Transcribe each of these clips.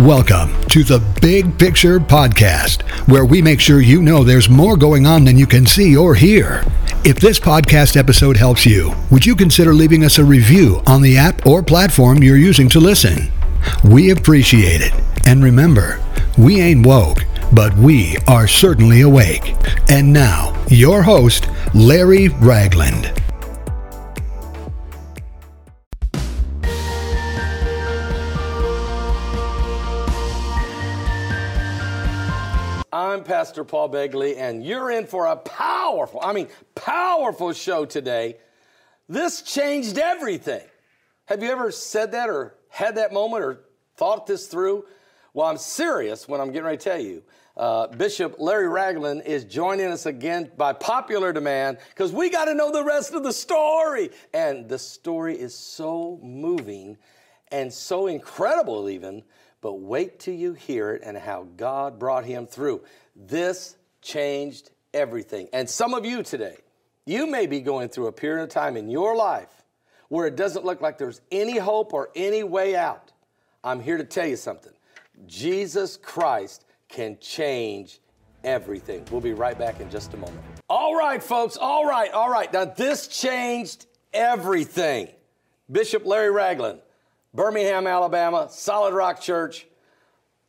Welcome to the Big Picture Podcast, where we make sure you know there's more going on than you can see or hear. If this podcast episode helps you, would you consider leaving us a review on the app or platform you're using to listen? We appreciate it. And remember, we ain't woke, but we are certainly awake. And now, your host, Larry Ragland. Pastor Paul Begley, and you're in for a powerful, I mean, powerful show today. This changed everything. Have you ever said that or had that moment or thought this through? Well, I'm serious when I'm getting ready to tell you. Uh, Bishop Larry Ragland is joining us again by popular demand because we got to know the rest of the story. And the story is so moving and so incredible, even. But wait till you hear it and how God brought him through. This changed everything. And some of you today, you may be going through a period of time in your life where it doesn't look like there's any hope or any way out. I'm here to tell you something. Jesus Christ can change everything. We'll be right back in just a moment. All right, folks. All right. All right. Now, this changed everything. Bishop Larry Ragland, Birmingham, Alabama, Solid Rock Church.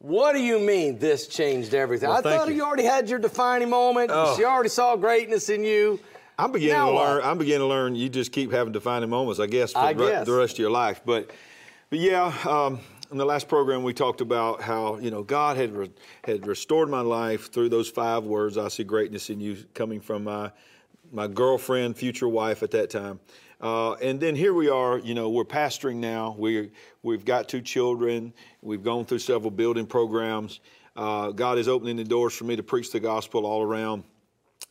What do you mean this changed everything? Well, I thought you. you. already had your defining moment. Oh. She already saw greatness in you. I'm beginning Now to what? learn. I'm beginning to learn. You just keep having defining moments, I guess, for I the guess. the rest of your life. But, but yeah, um, in the last program we talked about how you know God had re- had restored my life through those five words. I see greatness in you, coming from my my girlfriend, future wife at that time. Uh, and then here we are. You know, we're pastoring now. We we've got two children. We've gone through several building programs. Uh, God is opening the doors for me to preach the gospel all around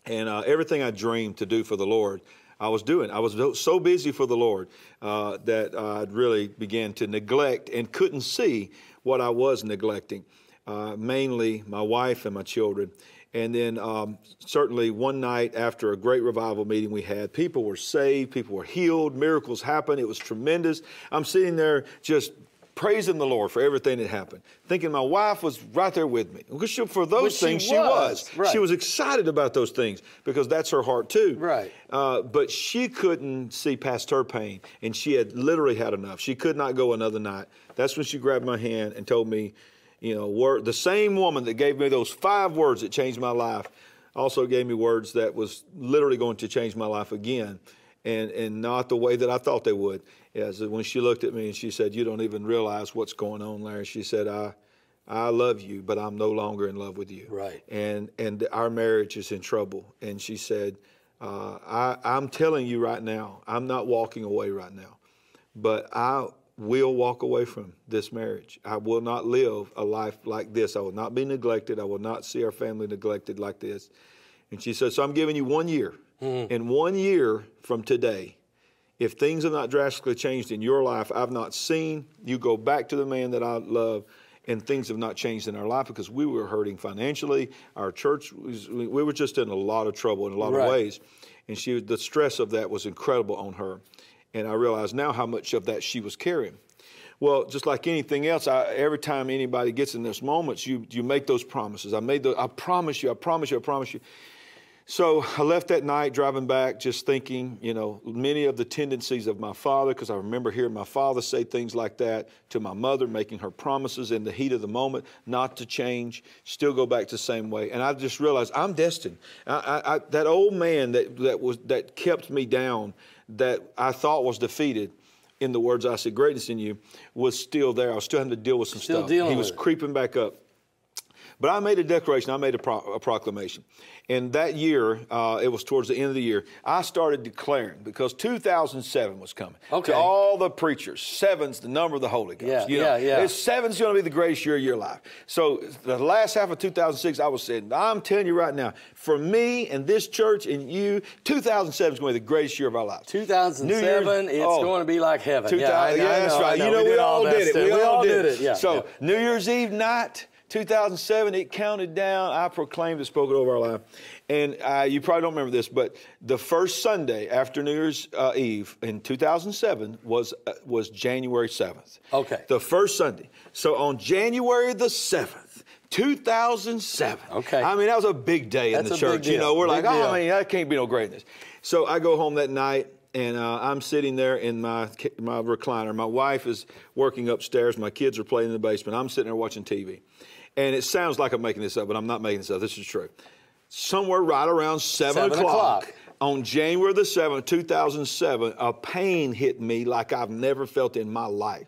and uh, everything I dreamed to do for the Lord, I was doing. I was so busy for the Lord uh, that I really began to neglect and couldn't see what I was neglecting, uh, mainly my wife and my children. And then, um, certainly, one night after a great revival meeting we had, people were saved, people were healed, miracles happened. It was tremendous. I'm sitting there just praising the Lord for everything that happened, thinking my wife was right there with me. Because she- for those Which things, she was, was. right. She was excited about those things because that's her heart too. Right. Uh, but she couldn't see past her pain, and she had literally had enough. She could not go another night. That's when she grabbed my hand and told me, you know, word, the same woman that gave me those five words that changed my life also gave me words that was literally going to change my life again. And, and not the way that I thought they would. As when she looked at me and she said, "You don't even realize what's going on, Larry." She said, "I, I love you, but I'm no longer in love with you." Right. and and our marriage is in trouble. And she said, uh, I, "I'm telling you right now, I'm not walking away right now, but I will walk away from this marriage. I will not live a life like this. I will not be neglected. I will not see our family neglected like this." And she said, "So I'm giving you one year. Mm-hmm. In one year from today." if things have not drastically changed in your life, I've not seen you go back to the man that I love, and things have not changed in our life because we were hurting financially. Our church, was, we were just in a lot of trouble in a lot Right. of ways, and she, the stress of that was incredible on her. And I realize now how much of that she was carrying. Well, just like anything else, I, every time anybody gets in those moments, you you make those promises. I made the, I promise you, I promise you, I promise you. So I left that night driving back, just thinking, you know, many of the tendencies of my father, because I remember hearing my father say things like that to my mother, making her promises in the heat of the moment, not to change, still go back the same way. And I just realized I'm destined. I, I, I, that old man that, that was that kept me down, that I thought was defeated. In the words I see greatness in you, was still there. I was still having to deal with some Still stuff. dealing he was creeping back up. But I made a declaration, I made a, pro- a proclamation. And that year, uh, it was towards the end of the year, I started declaring because 2007 was coming. Okay. To all the preachers, seven's the number of the Holy Ghost. Yeah, you yeah, yeah. It's seven's going to be the greatest year of your life. So the last half of 2006, I was saying, I'm telling you right now, for me and this church and you, 2007 is going to be the greatest year of our lives. 2007, New Year's- it's oh. going to be like heaven. yeah, I, yeah, I that's know, I right. know. You know, we, all did it. stuff. We, all, did, it. Yeah. So yeah. New Year's Eve night, 2007, it counted down. I proclaimed and spoke it over our life. And uh, you probably don't remember this, but the first Sunday after New Year's uh, Eve in 2007 was uh, was January 7th. Okay. The first Sunday. So on January the 7th, 2007. Okay. I mean, that was a big day in That's the a church. You know, we're Big like, oh, deal. I mean, that can't be no greatness. So I go home that night. And uh, I'm sitting there in my my recliner. My wife is working upstairs. My kids are playing in the basement. I'm sitting there watching TV. And it sounds like I'm making this up, but I'm not making this up. This is true. Somewhere right around 7, Seven o'clock, o'clock. on January the 7th, 2007, a pain hit me like I've never felt in my life.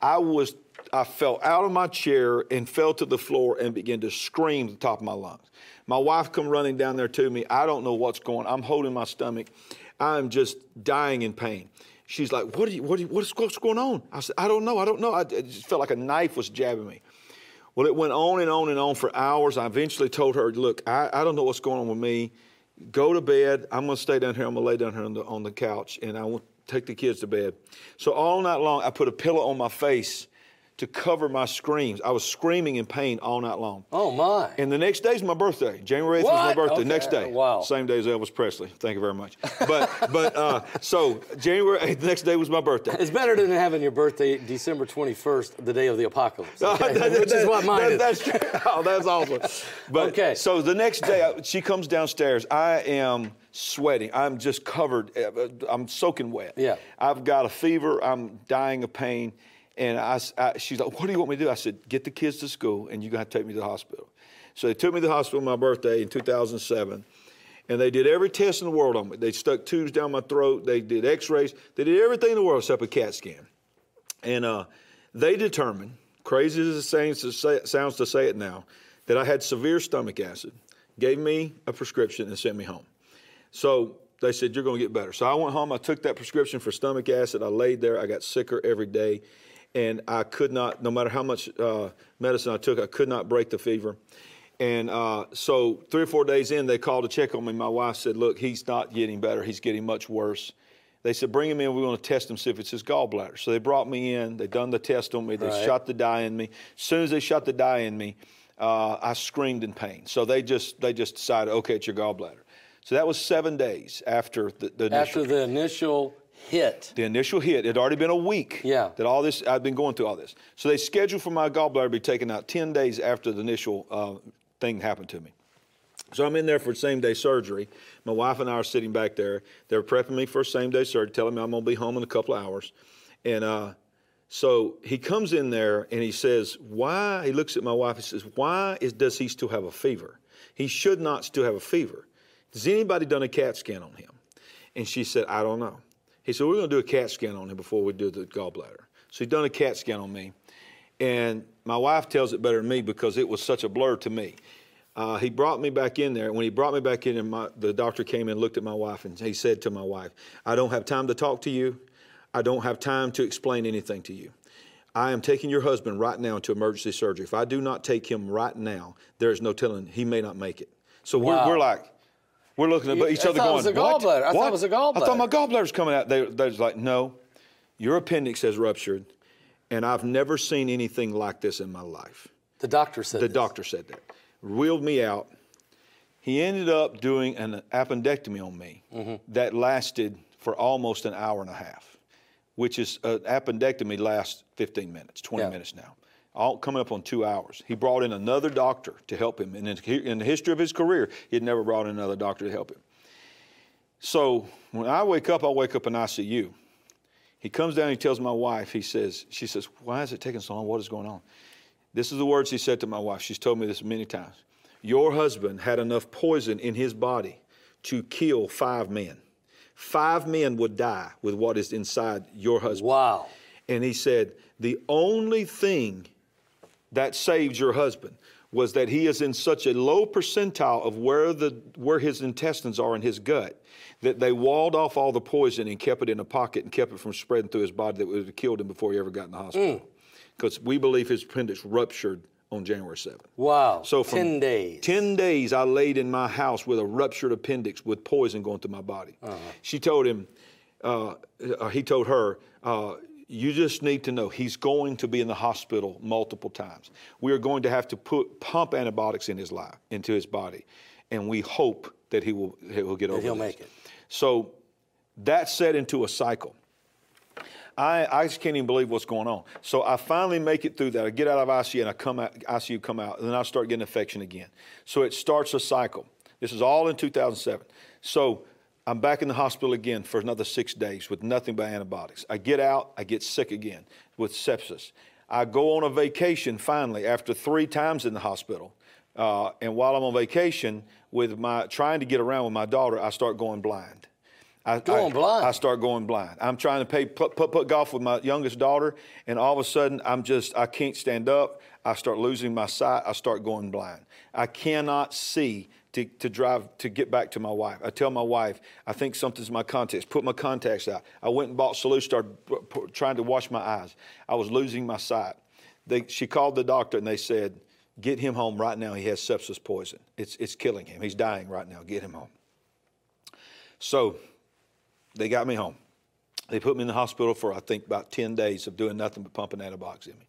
I was, I fell out of my chair and fell to the floor and began to scream at the top of my lungs. My wife come running down there to me. I don't know what's going. On. I'm holding my stomach. I'm just dying in pain. She's like, "What are you? What are you, what's, what's going on?" I said, "I don't know. I don't know. I, it just felt like a knife was jabbing me." Well, it went on and on and on for hours. I eventually told her, "Look, I, I don't know what's going on with me. Go to bed. I'm going to stay down here. I'm going to lay down here on the, on the couch, and I to take the kids to bed." So all night long, I put a pillow on my face to cover my screams. I was screaming in pain all night long. Oh my. And the next day's my birthday. January 8th was my birthday. Okay. Next day. Wow. Same day as Elvis Presley. Thank you very much. But but uh, so January 8th, the next day was my birthday. It's better than having your birthday December 21st, the day of the apocalypse. okay? That- Which is what mine that- is. That's true. Oh, that's awesome. But Okay. So the next day, she comes downstairs. I am sweating. I'm just covered. I'm soaking wet. Yeah. I've got a fever. I'm dying of pain. And I, I- she's like, "What do you want me to do?" I said, "Get the kids to school, and you're gonna to take me to the hospital." So they took me to the hospital on my birthday in 2007. And they did every test in the world on me. They stuck tubes down my throat. They did x-rays. They did everything in the world except a CAT scan. And uh, they determined, crazy as it sounds to, say, sounds to say it now, that I had severe stomach acid, gave me a prescription, and sent me home. So they said, You're going to get better. So I went home. I took that prescription for stomach acid. I laid there. I got sicker every day. And I could not, no matter how much uh, medicine I took, I could not break the fever. And uh, so three or four days in, they called to check on me. My wife said, Look, he's not getting better. He's getting much worse. They said, Bring him in. We want to test him, see if it's his gallbladder. So they brought me in. They done the test on me. They Right. shot the dye in me. As soon as they shot the dye in me, uh, I screamed in pain. So they just they just decided, okay, it's your gallbladder. So that was seven days after the, the initial, After the initial hit. the initial hit. It had already been a week Yeah. that all this I'd been going through all this. So they scheduled for my gallbladder to be taken out ten days after the initial uh, thing happened to me. So I'm in there for same day surgery. My wife and I are sitting back there. They're prepping me for same day surgery, telling me I'm gonna be home in a couple hours. And uh, so he comes in there and he says, "Why?" He looks at my wife and says, "Why is does he still have a fever? He should not still have a fever. Has anybody done a CAT scan on him?" And she said, "I don't know." He said, "We're gonna do a CAT scan on him before we do the gallbladder." So he'd done a CAT scan on me. And my wife tells it better than me because it was such a blur to me. Uh, he brought me back in there. When he brought me back in, and my, the doctor came in, looked at my wife, and he said to my wife, I don't have time to talk to you. I don't have time to explain anything to you. I am taking your husband right now to emergency surgery. If I do not take him right now, there is no telling he may not make it. So Wow. we're, we're like, we're looking at each I other thought it going, was a what? gallbladder. I thought What? it was a I thought my gallbladder." gallbladder's coming out. They, they was like, no, your appendix has ruptured, and I've never seen anything like this in my life. The doctor said The this. doctor said that. Wheeled me out. He ended up doing an appendectomy on me Mm-hmm. that lasted for almost an hour and a half, which is an appendectomy lasts 15 minutes, 20 Yeah. minutes now. All coming up on two hours. He brought in another doctor to help him. And in, in the history of his career, he had never brought in another doctor to help him. So when I wake up, I wake up in ICU. He comes down, he tells my wife, he says, she says, why is it taking so long? What is going on? This is the words he said to my wife. She's told me this many times. Your husband had enough poison in his body to kill five men. Five men would die with what is inside your husband. Wow. And he said, the only thing that saved your husband was that he is in such a low percentile of where the where his intestines are in his gut that they walled off all the poison and kept it in a pocket and kept it from spreading through his body that would have killed him before he ever got in the hospital. Because we believe his appendix ruptured on January 7th. Wow. So from 10 days. 10 days I laid in my house with a ruptured appendix with poison going through my body. Uh-huh. She told him, uh, uh, he told her, uh, you just need to know he's going to be in the hospital multiple times. We are going to have to put pump antibiotics in his life, into his body, and we hope that he will he will get over. he'll this. make it. So that set into a cycle. I, I just can't even believe what's going on. So I finally make it through that. I get out of ICU and I come out, ICU come out, and then I start getting infection again. So it starts a cycle. This is all in 2007. So I'm back in the hospital again for another six days with nothing but antibiotics. I get out, I get sick again with sepsis. I go on a vacation finally after three times in the hospital. Uh, and while I'm on vacation, with my trying to get around with my daughter, I start going blind. I, Going I, blind? I start going blind. I'm trying to play put, put, put golf with my youngest daughter, and all of a sudden, I'm just I can't stand up. I start losing my sight. I start going blind. I cannot see to, to drive to get back to my wife. I tell my wife, I think something's in my contacts. Put my contacts out. I went and bought solution. Started trying to wash my eyes. I was losing my sight. They, she called the doctor and they said, "Get him home right now. He has sepsis poison. It's it's killing him. He's dying right now. Get him home." So they got me home. They put me in the hospital for I think about 10 days of doing nothing but pumping antibiotics in me.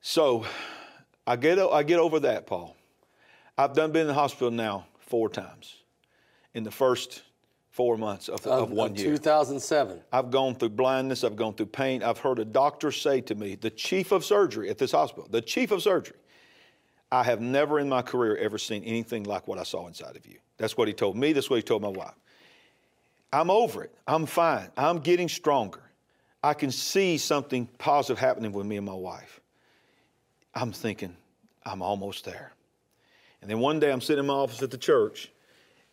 So I get I get over that, Paul. I've done been in the hospital now four times in the first four months of, of, one year. 2007. I've gone through blindness. I've gone through pain. I've heard a doctor say to me, the chief of surgery at this hospital, the chief of surgery, I have never in my career ever seen anything like what I saw inside of you. That's what he told me. That's what he told my wife. I'm over it. I'm fine. I'm getting stronger. I can see something positive happening with me and my wife. I'm thinking, I'm almost there. And then one day I'm sitting in my office at the church,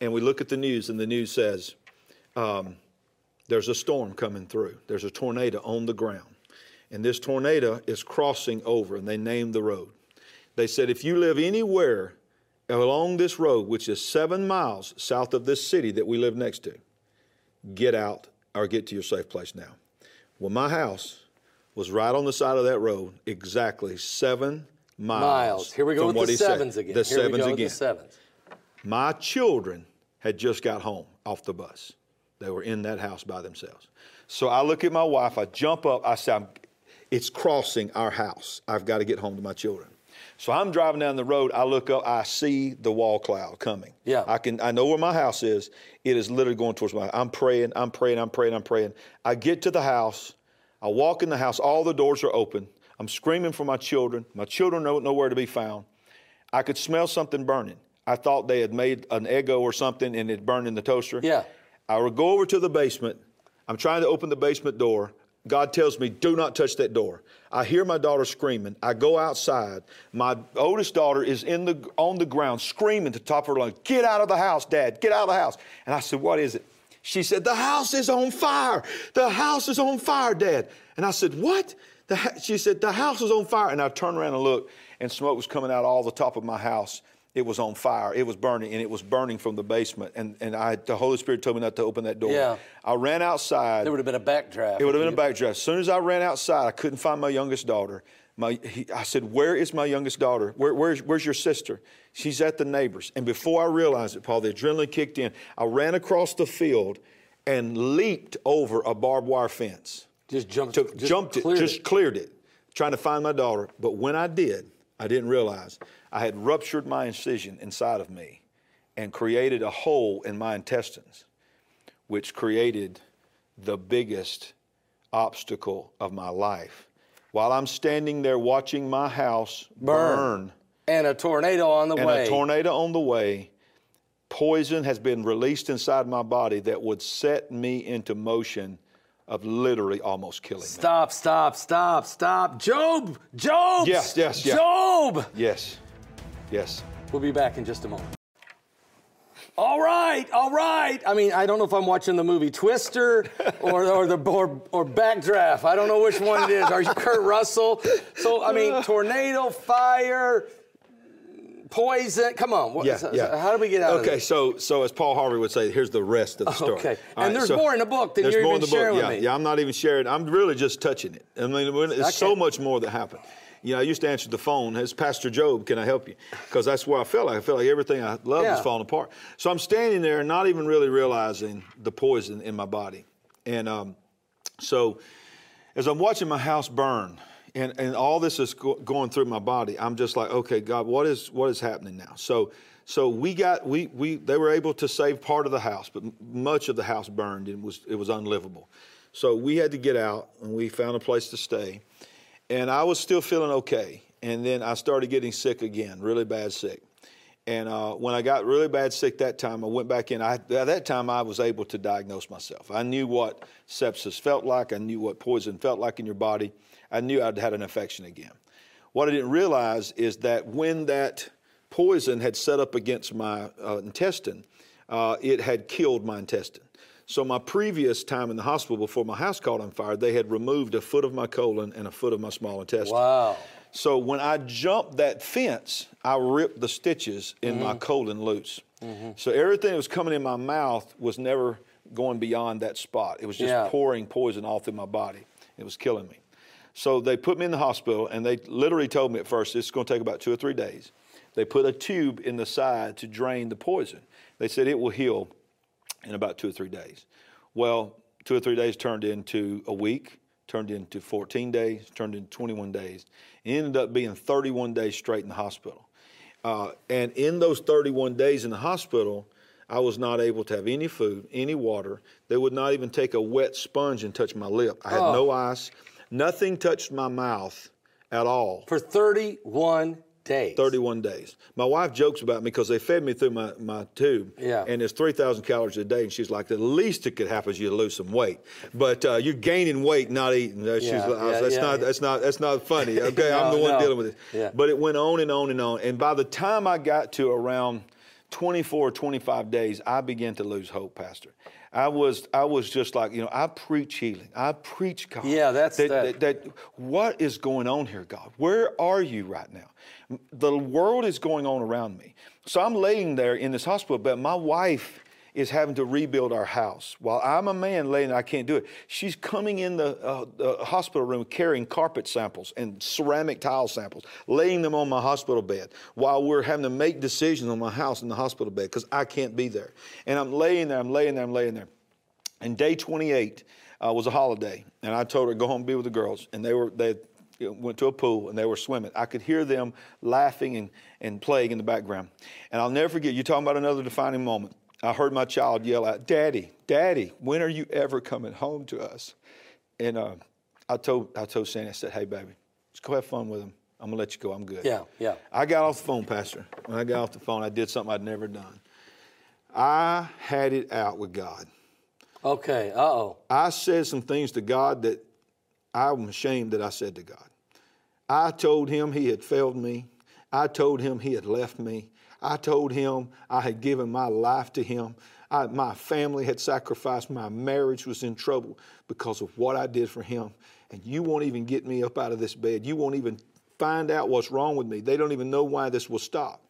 and we look at the news, and the news says, um, there's a storm coming through. There's a tornado on the ground. And this tornado is crossing over, and they named the road. They said, if you live anywhere along this road, which is seven miles south of this city that we live next to, get out or get to your safe place now. Well, my house was right on the side of that road, exactly seven miles. Miles. Here we go with the said. sevens again. The Here sevens again. the sevens. My children had just got home off the bus. They were in that house by themselves. So I look at my wife, I jump up, I say, I'm, It's crossing our house. I've got to get home to my children. So I'm driving down the road, I look up, I see the wall cloud coming. Yeah. I can I know where my house is. It is literally going towards my I'm praying, I'm praying, I'm praying, I'm praying. I get to the house, I walk in the house, all the doors are open. I'm screaming for my children. My children don't know where to be found. I could smell something burning. I thought they had made an Eggo or something and it burned in the toaster. Yeah. I would go over to the basement. I'm trying to open the basement door. God tells me, do not touch that door. I hear my daughter screaming. I go outside. My oldest daughter is in the, on the ground screaming to the top of her lungs, Get out of the house, Dad, get out of the house. And I said, What is it? She said, The house is on fire. The house is on fire, Dad. And I said, What? The? She said, The house is on fire. And I turned around and looked, and smoke was coming out all the top of my house. It was on fire. It was burning, and it was burning from the basement. And, and I, the Holy Spirit told me not to open that door. Yeah. I ran outside. There would have been a backdraft. It would have been a backdraft. As soon as I ran outside, I couldn't find my youngest daughter. My, he, I said, "Where is my youngest daughter? Where, where's, where's your sister?" She's at the neighbors. And before I realized it, Paul, the adrenaline kicked in. I ran across the field and leaped over a barbed wire fence. Just jumped. Took, just jumped it, just cleared it, trying to find my daughter. But when I did, I didn't realize I had ruptured my incision inside of me and created a hole in my intestines, which created the biggest obstacle of my life. While I'm standing there watching my house Burn. burn And a tornado on the and way. And a tornado on the way, poison has been released inside my body that would set me into motion of literally almost killing me. Stop, stop, stop, stop. Job! Job! Yes, yes, yeah. Job! Yes, yes. We'll be back in just a moment. All right, all right. I mean, I don't know if I'm watching the movie Twister or, or the or, or Backdraft. I don't know which one it is. Are you Kurt Russell? So I mean, tornado, fire, poison. Come on. What, Yeah, so- yeah. so how do we get out of Okay, so so as Paul Harvey would say, here's the rest of the story. Okay. All And there's more in the book than you're more even in the book. sharing with yeah, me. Yeah, I'm not even sharing. I'm really just touching it. I mean, there's so much more that happened. You know, I used to answer the phone. As Pastor Job, can I help you? Because that's where I felt like I felt like everything I loved Yeah. was falling apart. So I'm standing there, not even really realizing the poison in my body, and um, so as I'm watching my house burn, and, and all this is go- going through my body, I'm just like, okay, God, what is what is happening now? So so we got we we they were able to save part of the house, but much of the house burned and was it was unlivable. So we had to get out, and we found a place to stay. And I was still feeling okay, and then I started getting sick again, really bad sick. And uh, when I got really bad sick that time, I went back in. I, at that time, I was able to diagnose myself. I knew what sepsis felt like. I knew what poison felt like in your body. I knew I'd had an infection again. What I didn't realize is that when that poison had set up against my uh, intestine, uh, it had killed my intestine. So my previous time in the hospital before my house caught on fire, they had removed a foot of my colon and a foot of my small intestine. Wow. So when I jumped that fence, I ripped the stitches in my mm-hmm. colon loose. Mm-hmm. So everything that was coming in my mouth was never going beyond that spot. It was just Yeah. pouring poison all through my body. It was killing me. So they put me in the hospital, and they literally told me at first it's going to take about two or three days. They put a tube in the side to drain the poison. They said it will heal in about two or three days. Well, two or three days turned into a week, turned into 14 days, turned into 21 days. It ended up being 31 days straight in the hospital. Uh, and in those 31 days in the hospital, I was not able to have any food, any water. They would not even take a wet sponge and touch my lip. I had no ice. Nothing touched my mouth at all. For 31 days. 31 days. My wife jokes about me because they fed me through my, my tube. Yeah. And it's 3,000 calories a day. And she's like, the least it could happen is you lose some weight. But uh, you're gaining weight, not eating. Uh, she's Yeah, like, yeah, that's, yeah, not, that's, not, that's not funny. Okay, I'm the one no. dealing with it. Yeah. But it went on and on and on. And by the time I got to around 24 or 25 days, I began to lose hope, Pastor. I was, I was just like, you know, I preach healing. I preach God. Yeah, that's that, that. that that what is going on here, God? Where are you right now? The world is going on around me. So I'm laying there in this hospital bed. My wife is having to rebuild our house. While I'm a man laying I can't do it. She's coming in the, uh, the hospital room carrying carpet samples and ceramic tile samples, laying them on my hospital bed while we're having to make decisions on my house in the hospital bed because I can't be there. And I'm laying there, I'm laying there, I'm laying there. And day 28 uh, was a holiday, and I told her to go home and be with the girls. And they were they went to a pool and they were swimming. I could hear them laughing and, and playing in the background. And I'll never forget. You're talking about another defining moment. I heard my child yell out, "Daddy, Daddy, when are you ever coming home to us?" And uh, I told I told Sandy, I said, "Hey, baby, just go have fun with him. I'm gonna let you go. I'm good." Yeah, yeah. I got off the phone, Pastor. When I got off the phone, I did something I'd never done. I had it out with God. Okay, uh oh. I said some things to God that I'm ashamed that I said to God. I told him he had failed me. I told him he had left me. I told him I had given my life to him. I, my family had sacrificed. My marriage was in trouble because of what I did for him. And you won't even get me up out of this bed. You won't even find out what's wrong with me. They don't even know why this will stop.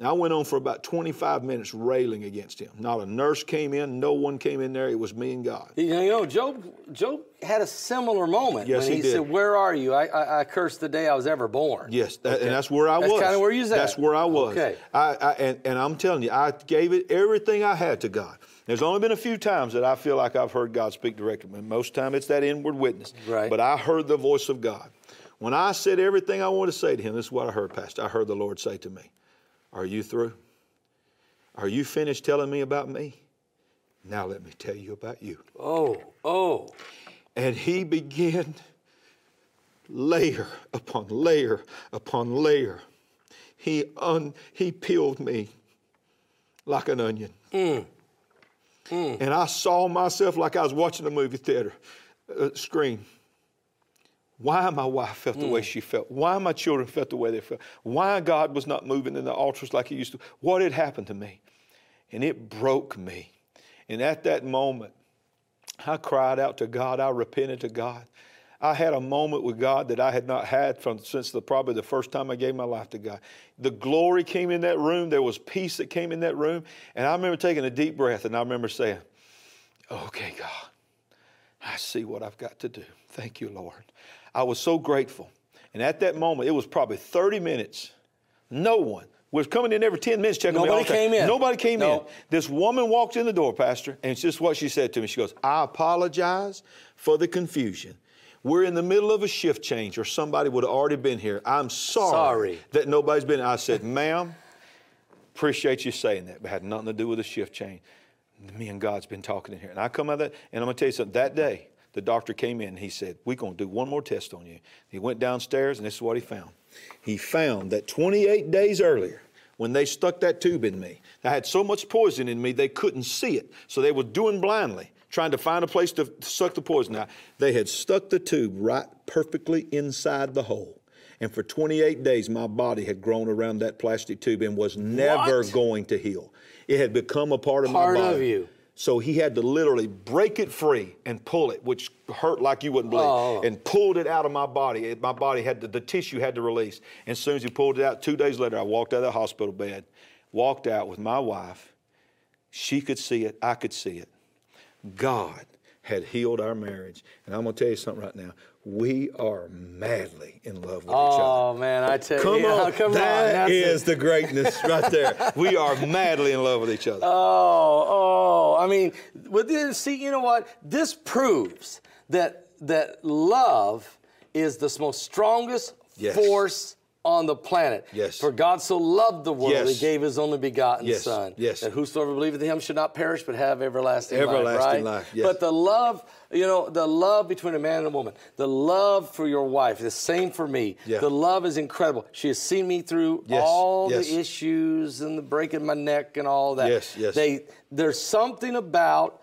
And I went on for about 25 minutes railing against him. Not a nurse came in, no one came in there. It was me and God. You know, Job, Job had a similar moment Yes, when he he, said, "Where are you? I, I, I cursed the day I was ever born." Yes, that, and that's where I That's was. That's kinda where you was at. That's where I was. Okay. I, I and, and I'm telling you, I gave it everything I had to God. There's only been a few times that I feel like I've heard God speak directly. And most time it's that inward witness. Right. But I heard the voice of God. When I said everything I wanted to say to Him, this is what I heard, Pastor. I heard the Lord say to me, "Are you through? Are you finished telling me about me? Now let me tell you about you." Oh, oh. And he began layer upon layer upon layer. He, un, he peeled me like an onion. And I saw myself like I was watching a movie theater uh, screen. Why my wife felt the way mm. she felt. Why my children felt the way they felt. Why God was not moving in the altars like He used to. What had happened to me? And it broke me. And at that moment, I cried out to God. I repented to God. I had a moment with God that I had not had from since the, probably the first time I gave my life to God. The glory came in that room. There was peace that came in that room. And I remember taking a deep breath and I remember saying, Okay, God, I see what I've got to do. Thank you, Lord. I was so grateful. And at that moment, it was probably 30 minutes. No one was coming in every 10 minutes checking me Nobody the time. came in. Nobody came No. in. This woman walked in the door, Pastor, and it's just what she said to me. She goes, I apologize for the confusion. We're in the middle of a shift change, or somebody would have already been here. I'm sorry, Sorry. that nobody's been. I said, ma'am, appreciate you saying that, but had nothing to do with a shift change. Me and God's been talking in here. And I come out of that, and I'm going to tell you something. That day, the doctor came in and he said, We're going to do one more test on you. He went downstairs, and this is what he found. He found that 28 days earlier, when they stuck that tube in me, I had so much poison in me they couldn't see it. So they were doing blindly, trying to find a place to suck the poison out. They had stuck the tube right perfectly inside the hole. And for 28 days, my body had grown around that plastic tube and was never What? going to heal. It had become a part of Part my of body. you. So he had to literally break it free and pull it, which hurt like you wouldn't believe, Oh. and pulled it out of my body. My body had to, the tissue had to release. And as soon as he pulled it out, two days later, I walked out of the hospital bed, walked out with my wife. She could see it, I could see it. God had healed our marriage. And I'm going to tell you something right now. We are madly in love with each other. Oh man, I tell you, Come you, on, come on. that That's it. is the greatness right there. We are madly in love with each other. Oh, oh. I mean, with this, see, you know what? This proves that that love is the most strongest Yes. force on the planet. Yes. For God so loved the world, Yes. He gave His only begotten Yes. Son. Yes. That whosoever believeth in Him should not perish, but have everlasting, life. Everlasting right? life, yes. But the love, you know, the love between a man and a woman, the love for your wife, the same for me. Yeah. The love is incredible. She has seen me through Yes, all the issues and the breaking my neck and all that. Yes, yes. They there's something about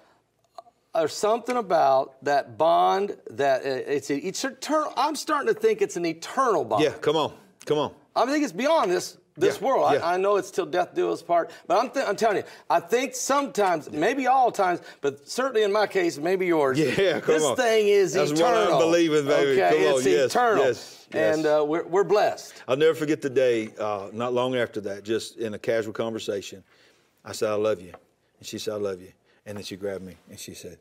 there's something about that bond that uh, it's it's eternal. I'm starting to think it's an eternal bond. Yeah, come on, come on. I think it's beyond this this Yeah, world. yeah. I, I know it's till death do us part, but I'm, th- I'm telling you, I think sometimes, maybe all times, but certainly in my case, maybe yours. Yeah, come this on. thing is That's what eternal. I'm believing, baby. Okay, Come on, it's yes, eternal, yes, yes. and uh, we're we're blessed. I'll never forget the day, uh, not long after that, just in a casual conversation, I said, I love you. And she said, I love you. And then she grabbed me and she said,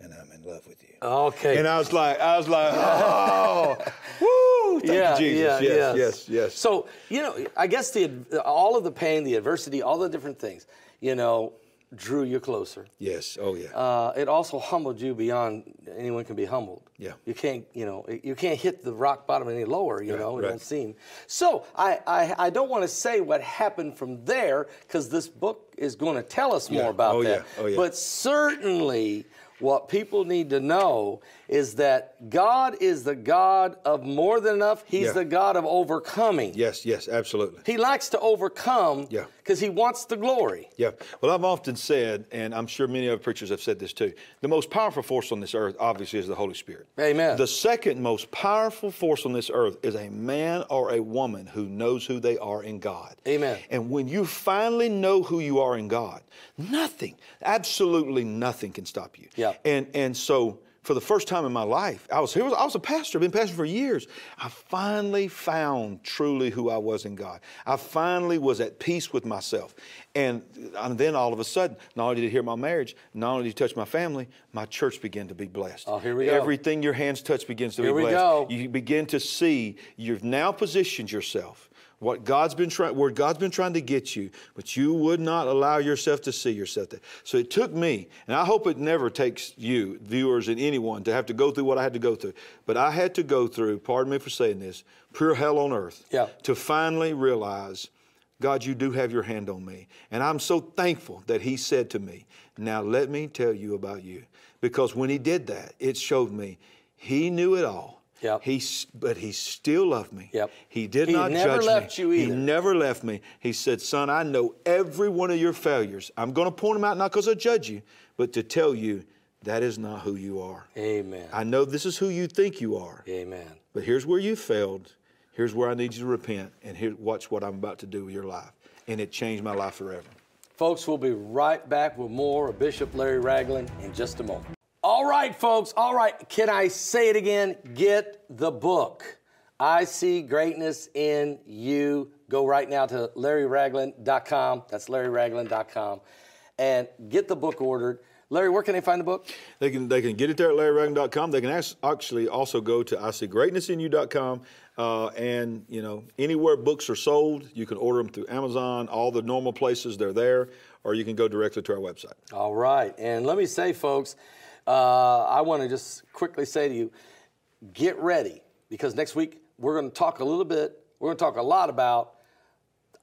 and I'm in love with you. Okay. And I was like, I was like, oh, woo, thank yeah, you, Jesus. Yeah, yes, yes, yes, yes. So you know, I guess the all of the pain, the adversity, all the different things, you know, drew you closer. yes, oh yeah. Uh, it also humbled you beyond anyone can be humbled. Yeah. You can't, you know, you can't hit the rock bottom any lower. You Right, know, it right. don't seem. So I, I, I don't want to say what happened from there because this book is going to tell us Yeah. more about Oh, yeah. that. Oh, yeah. But certainly, what people need to know is that God is the God of more than enough. He's Yeah. the God of overcoming. yes, yes, absolutely. He likes to overcome Yeah. because he wants the glory. Yeah. Well, I've often said, and I'm sure many other preachers have said this too, the most powerful force on this earth, obviously, is the Holy Spirit. Amen. The second most powerful force on this earth is a man or a woman who knows who they are in God. Amen. And when you finally know who you are in God, nothing, absolutely nothing can stop you. Yeah. And and so for the first time in my life, I was, was I was a pastor, I've been pastor for years. I finally found truly who I was in God. I finally was at peace with myself. And, and then all of a sudden, not only did he hear my marriage, not only did he touch my family, my church began to be blessed. Oh, here we go. Everything your hands touch begins to Here be we blessed. go. You begin to see you've now positioned yourself what God's been trying, where God's been trying to get you, but you would not allow yourself to see yourself there. So it took me, and I hope it never takes you, viewers, and anyone to have to go through what I had to go through. But I had to go through, pardon me for saying this, pure hell on earth Yeah. to finally realize, God, you do have your hand on me. And I'm so thankful that He said to me, Now let me tell you about you. Because when He did that, it showed me He knew it all. Yep. He, but he still loved me. Yep. He did He not never judge left me. you either. He never left me. He said, Son, I know every one of your failures. I'm going to point them out not because I judge you, but to tell you that is not who you are. Amen. I know this is who you think you are, Amen. but here's where you failed. Here's where I need you to repent, and here, watch what I'm about to do with your life. And it changed my life forever. Folks, we'll be right back with more of Bishop Larry Ragland in just a moment. All right, folks. All right. Can I say it again? Get the book. I see greatness in you. Go right now to larryragland.com. That's larryragland.com. And get the book ordered. Larry, where can they find the book? They can they can get it there at larryragland.com. They can act- actually also go to iseegreatnessinyou.com. Uh, and you know anywhere books are sold, you can order them through Amazon. All the normal places they're there, or you can go directly to our website. All right. And let me say, folks, uh, I want to just quickly say to you get ready because next week we're going to talk a little bit, we're going to talk a lot about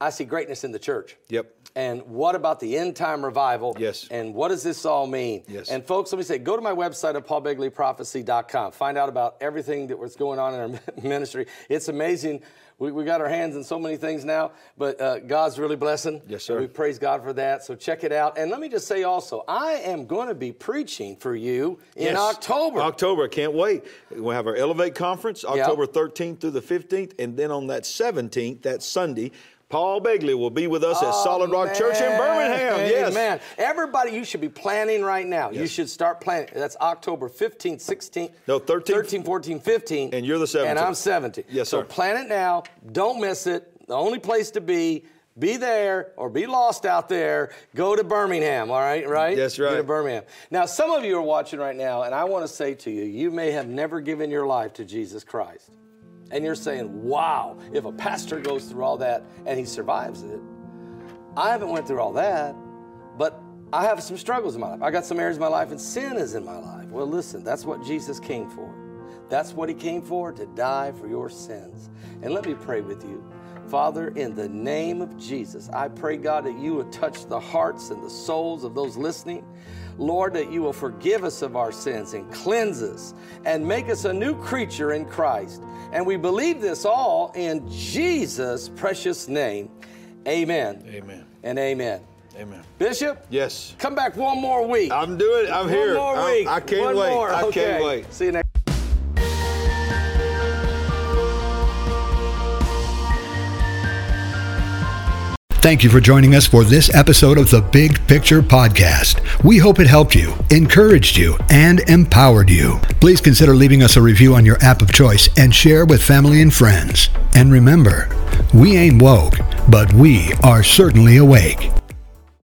I see greatness in the church. Yep. And what about the end time revival? Yes. And what does this all mean? Yes. And folks, let me say, go to my website at paulbegleyprophecy.com. Find out about everything that was going on in our ministry. It's amazing. We, we got our hands in so many things now, but uh, God's really blessing. Yes, sir. We praise God for that. So check it out. And let me just say also, I am going to be preaching for you in Yes. October. October, I can't wait. We'll have our Elevate Conference October 13th through the 15th, and then on that 17th, that Sunday, Paul Begley will be with us at oh, Solid Rock Church in Oh, Man, Birmingham. Yes. Man, everybody, you should be planning right now. You should start planning. That's October 15th, 16th. No, 13th. 13, 14, 15. And you're the 17th. And I'm 17. Yes, sir. so plan it now. Don't miss it. The only place to be, be there or be lost out there. Go to Birmingham, all right? Right? That's Go to. Birmingham. Now, some of you are watching right now, and I want to say to you, you may have never given your life to Jesus Christ. And you're saying, wow, if a pastor goes through all that and he survives it, I haven't went through all that, but I have some struggles in my life. I got some areas of my life, and sin is in my life. Well, listen, that's what Jesus came for. That's what he came for, to die for your sins. And let me pray with you. Father, in the name of Jesus, I pray, God, that you would touch the hearts and the souls of those listening. Lord, that you will forgive us of our sins and cleanse us and make us a new creature in Christ. And we believe this all in Jesus' precious name. Amen. Amen. And amen. Amen. Bishop? Yes. Come back one more week. I'm doing it. I'm one here. more I'm- week. I can't One wait. more. I Okay. can't wait. See you next Thank you for joining us for this episode of the Big Picture Podcast. We hope it helped you, encouraged you, and empowered you. Please consider leaving us a review on your app of choice and share with family and friends. And remember, we ain't woke, but we are certainly awake.